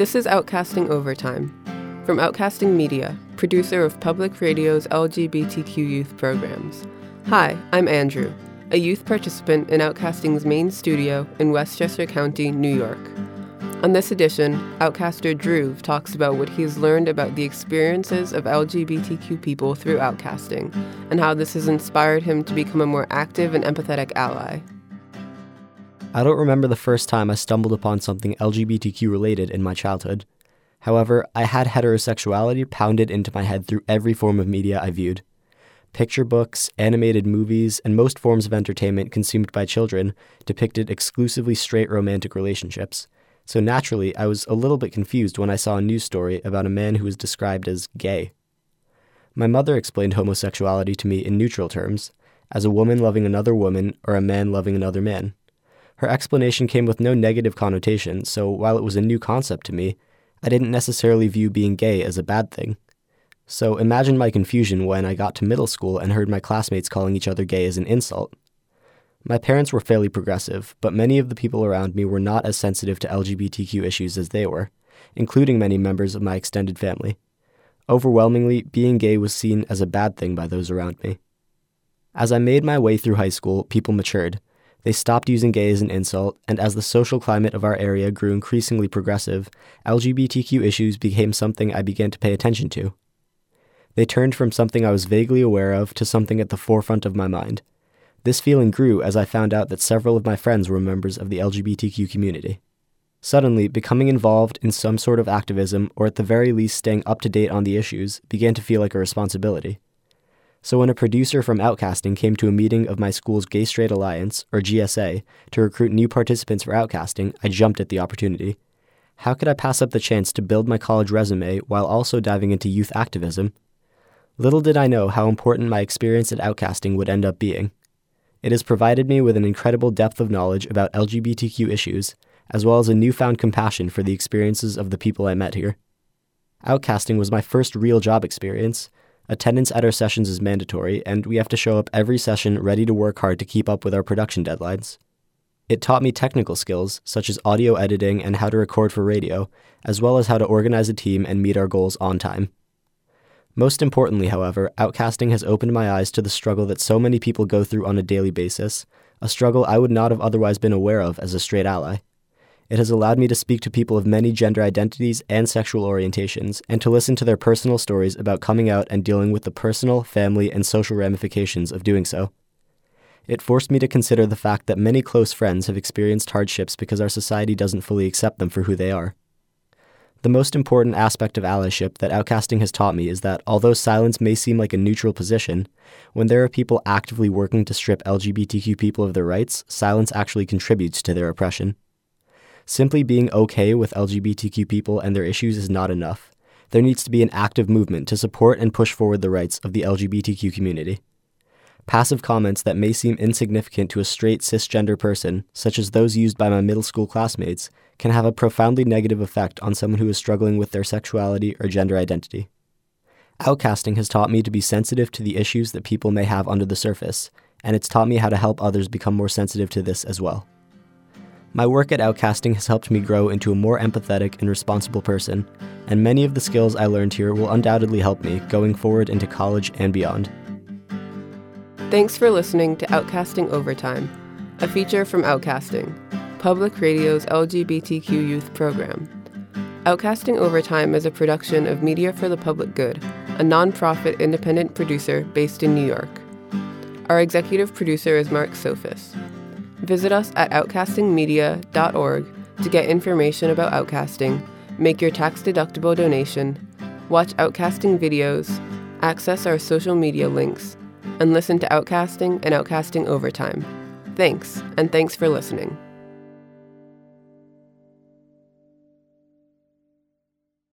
This is Outcasting Overtime from Outcasting Media, producer of public radio's LGBTQ youth programs. Hi, I'm Andrew, a youth participant in Outcasting's main studio in Westchester County, New York. On this edition, Outcaster Drew talks about what he's learned about the experiences of LGBTQ people through outcasting and how this has inspired him to become a more active and empathetic ally. I don't remember the first time I stumbled upon something LGBTQ related in my childhood. However, I had heterosexuality pounded into my head through every form of media I viewed. Picture books, animated movies, and most forms of entertainment consumed by children depicted exclusively straight romantic relationships. So naturally, I was a little bit confused when I saw a news story about a man who was described as gay. My mother explained homosexuality to me in neutral terms as a woman loving another woman or a man loving another man. Her explanation came with no negative connotation, so while it was a new concept to me, I didn't necessarily view being gay as a bad thing. So imagine my confusion when I got to middle school and heard my classmates calling each other gay as an insult. My parents were fairly progressive, but many of the people around me were not as sensitive to LGBTQ issues as they were, including many members of my extended family. Overwhelmingly, being gay was seen as a bad thing by those around me. As I made my way through high school, people matured, they stopped using gay as an insult, and as the social climate of our area grew increasingly progressive, LGBTQ issues became something I began to pay attention to. They turned from something I was vaguely aware of to something at the forefront of my mind. This feeling grew as I found out that several of my friends were members of the LGBTQ community. Suddenly, becoming involved in some sort of activism, or at the very least staying up to date on the issues, began to feel like a responsibility. So when a producer from Outcasting came to a meeting of my school's Gay Straight Alliance, or GSA, to recruit new participants for Outcasting, I jumped at the opportunity. How could I pass up the chance to build my college resume while also diving into youth activism? Little did I know how important my experience at Outcasting would end up being. It has provided me with an incredible depth of knowledge about LGBTQ issues, as well as a newfound compassion for the experiences of the people I met here. Outcasting was my first real job experience, Attendance at our sessions is mandatory, and we have to show up every session ready to work hard to keep up with our production deadlines. It taught me technical skills, such as audio editing and how to record for radio, as well as how to organize a team and meet our goals on time. Most importantly, however, outcasting has opened my eyes to the struggle that so many people go through on a daily basis, a struggle I would not have otherwise been aware of as a straight ally. It has allowed me to speak to people of many gender identities and sexual orientations, and to listen to their personal stories about coming out and dealing with the personal, family, and social ramifications of doing so. It forced me to consider the fact that many close friends have experienced hardships because our society doesn't fully accept them for who they are. The most important aspect of allyship that outcasting has taught me is that although silence may seem like a neutral position, when there are people actively working to strip LGBTQ people of their rights, silence actually contributes to their oppression. Simply being okay with LGBTQ people and their issues is not enough. There needs to be an active movement to support and push forward the rights of the LGBTQ community. Passive comments that may seem insignificant to a straight cisgender person, such as those used by my middle school classmates, can have a profoundly negative effect on someone who is struggling with their sexuality or gender identity. Outcasting has taught me to be sensitive to the issues that people may have under the surface, and it's taught me how to help others become more sensitive to this as well. My work at Outcasting has helped me grow into a more empathetic and responsible person, and many of the skills I learned here will undoubtedly help me going forward into college and beyond. Thanks for listening to Outcasting Overtime, a feature from Outcasting, Public Radio's LGBTQ youth program. Outcasting Overtime is a production of Media for the Public Good, a nonprofit independent producer based in New York. Our executive producer is Marc Sophos. Visit us at outcastingmedia.org to get information about outcasting, make your tax deductible donation, watch outcasting videos, access our social media links, and listen to Outcasting and Outcasting Overtime. Thanks, and thanks for listening.